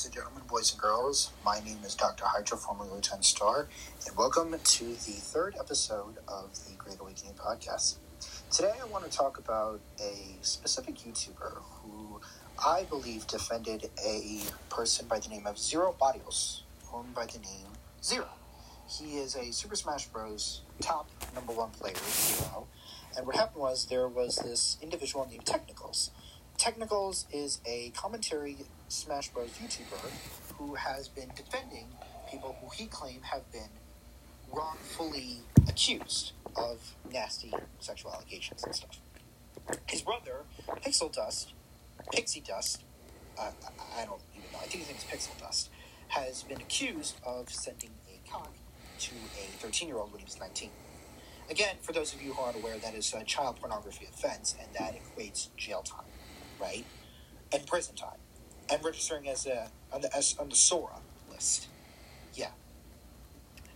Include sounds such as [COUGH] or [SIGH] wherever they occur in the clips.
Ladies and gentlemen, boys and girls, my name is Dr. Hydra, formerly Lieutenant Star, and welcome to the third episode of the Great Awakening podcast. Today I want to talk about a specific YouTuber who I believe defended a person by the name of Zero Barrios, known by the name Zero. He is a Super Smash Bros. top number one player, Zero. And what happened was there was this individual named Technicals. Technicals is a commentary Smash Bros. YouTuber who has been defending people who he claimed have been wrongfully accused of nasty sexual allegations and stuff. His brother, Pixel Dust, Pixie Dust, uh, I don't even know, I think his name is Pixel Dust, has been accused of sending a cock to a 13 year old when he was 19. Again, for those of you who aren't aware, that is a child pornography offense, and that equates jail time, right? And prison time. And registering as a on the as, on the SORA list. Yeah.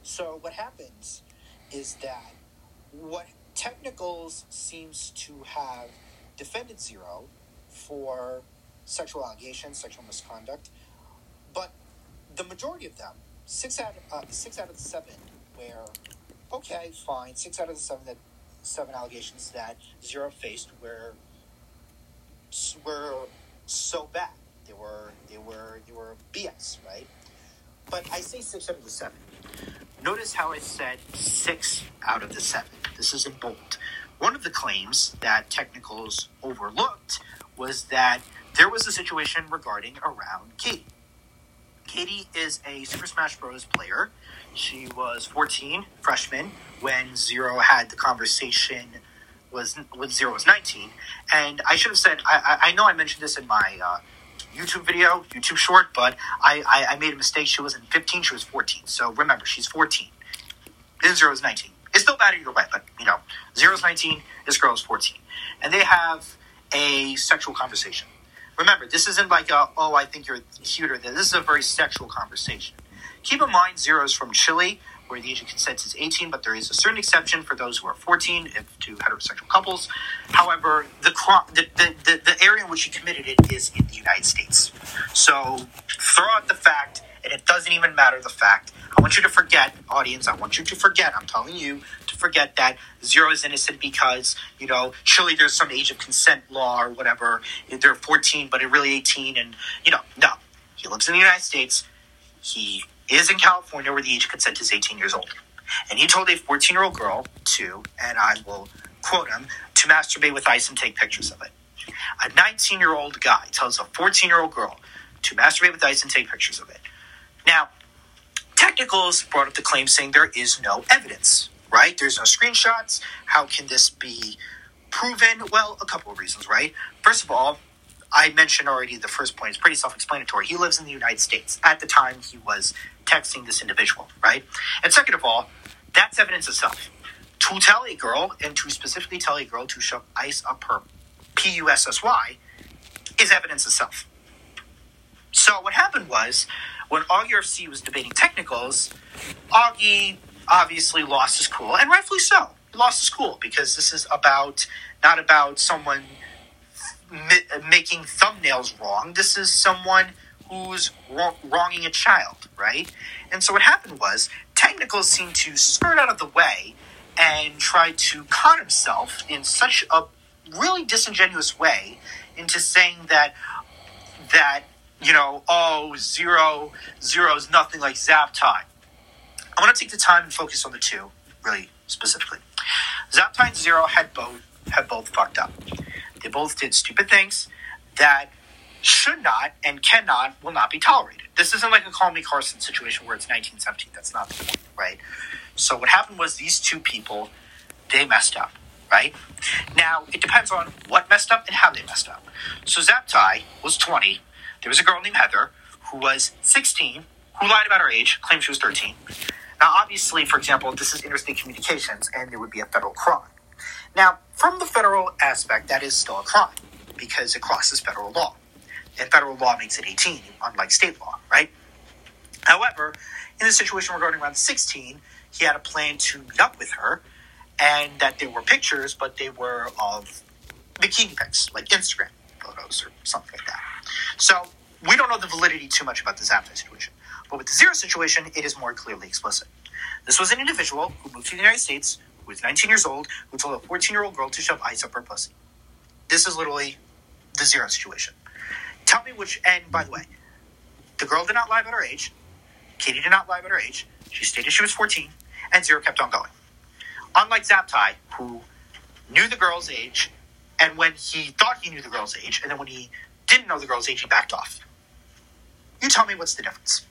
So what happens is that what Technicals seems to have defended Zero for sexual allegations, sexual misconduct, but the majority of them, six out uh, six out of the seven, where okay, fine, six out of the seven that seven allegations that Zero faced were were so bad. They were they were they were BS, right? But I say six out of the seven. Notice how I said six out of the seven. This is in bold. One of the claims that Technicals overlooked was that there was a situation regarding around Katie. Katie is a Super Smash Bros. player. She was 14, freshman, when Zero had the conversation was when Zero was 19. And I should have said, I, I know I mentioned this in my uh, YouTube video, YouTube short, but I, I, I, made a mistake. She wasn't 15, she was 14. So remember, she's 14. This Zero is 19. It's still bad either way, but you know, Zero's 19, this girl is 14. And they have a sexual conversation. Remember, this isn't like a, oh, I think you're cuter. than. This is a very sexual conversation. Keep in mind, Zero is from Chile, where the age of consent is 18, but there is a certain exception for those who are 14 if to heterosexual couples. However, the, the, the, the area in which he committed it is in the United States. So throw out the fact, and it doesn't even matter the fact. I want you to forget, audience, I want you to forget, I'm telling you to forget that Zero is innocent because, you know, surely there's some age of consent law or whatever. They're 14, but they're really 18, and, you know, no. He lives in the United States. He is in California where the age of consent is 18 years old. And he told a 14 year old girl to, and I will quote him, to masturbate with ice and take pictures of it. A 19 year old guy tells a 14 year old girl to masturbate with ice and take pictures of it. Now, Technicals brought up the claim saying there is no evidence, right? There's no screenshots. How can this be proven? Well, a couple of reasons, right? First of all, I mentioned already the first point is pretty self explanatory. He lives in the United States. At the time, he was texting this individual, right? And second of all, that's evidence itself. To tell a girl, and to specifically tell a girl to shove ice up her P U S S Y, is evidence itself. So what happened was, when Augie RFC was debating technicals, Augie obviously lost his cool, and rightfully so. He lost his cool because this is about not about someone making thumbnails wrong. This is someone who's wronging a child, right? And so what happened was Technicals seemed to skirt out of the way and try to con himself in such a really disingenuous way into saying that that you know oh zero zero is nothing like Zaptai. I want to take the time and focus on the two really specifically. Zaptai and Zero had both had both fucked up. They both did stupid things that should not and cannot will not be tolerated. This isn't like a Call Me Carson situation where it's 1917. That's not the point, right? So what happened was these two people, they messed up, right? Now it depends on what messed up and how they messed up. So Zaptai was 20. There was a girl named Heather who was 16, who lied about her age, claimed she was 13. Now, obviously, for example, this is interstate communications, and there would be a federal crime. Now, from the federal aspect, that is still a crime because it crosses federal law and federal law makes it 18, unlike state law, right? However, in the situation regarding around 16, he had a plan to meet up with her, and that there were pictures, but they were of bikini pics, like Instagram photos or something like that. So we don't know the validity too much about the Zaptai situation. But with the zero situation, it is more clearly explicit. This was an individual who moved to the United States, who was 19 years old, who told a 14 year old girl to shove ice up her pussy. This is literally the zero situation. Tell me which, and by the way, the girl did not lie about her age. Katie did not lie about her age. She stated she was 14, and Zero kept on going. Unlike Zaptai, who knew the girl's age, and when he thought he knew the girl's age, and then when he didn't know the girl's age, he backed off. You tell me what's the difference.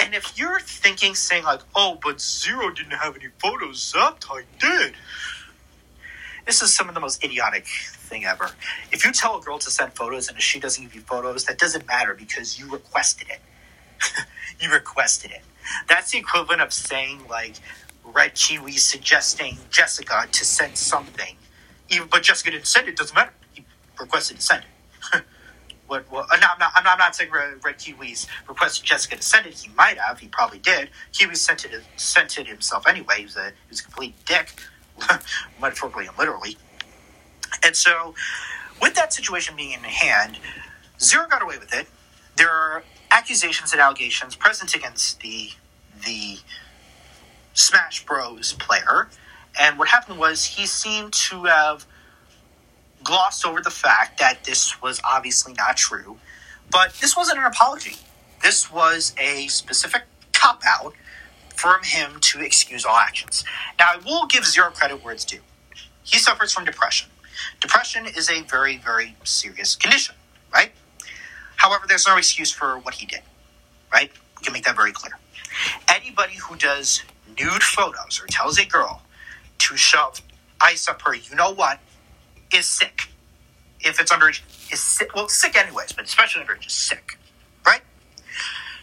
And if you're thinking, saying like, "Oh, but Zero didn't have any photos, Zaptai did," this is some of the most idiotic thing ever. If you tell a girl to send photos and if she doesn't give you photos, that doesn't matter because you requested it. [LAUGHS] you requested it. That's the equivalent of saying like Red Kiwi suggesting Jessica to send something, even but Jessica didn't send it. Doesn't matter. He requested to send it. What? Well, uh, no, I'm not. I'm not, I'm not saying Red, Red Kiwi's requested Jessica to send it. He might have. He probably did. Kiwi sent it. Sent it himself anyway. He was a. He was a complete dick, [LAUGHS] metaphorically and literally. And so, with that situation being in hand, Zero got away with it. There are accusations and allegations present against the the Smash Bros. player, and what happened was he seemed to have glossed over the fact that this was obviously not true. But this wasn't an apology. This was a specific cop out from him to excuse all actions. Now, I will give zero credit where it's due. He suffers from depression. Depression is a very, very serious condition, right? However, there's no excuse for what he did, right? We can make that very clear. Anybody who does nude photos or tells a girl to shove ice up her, you know what, is sick. If it's underage, is sick. Well, sick anyways, but especially underage is sick, right?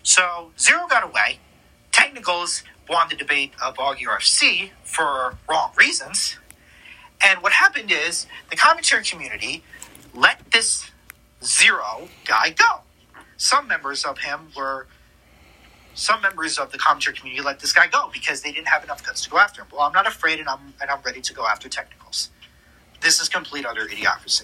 So Zero got away. Technicals won the debate of Augie RFC for wrong reasons. And what happened is the commentary community let this Zero guy go. Some members of him were some members of the commentary community let this guy go because they didn't have enough guts to go after him. Well, I'm not afraid, and I'm and I'm ready to go after technicals. This is complete utter idiocracy.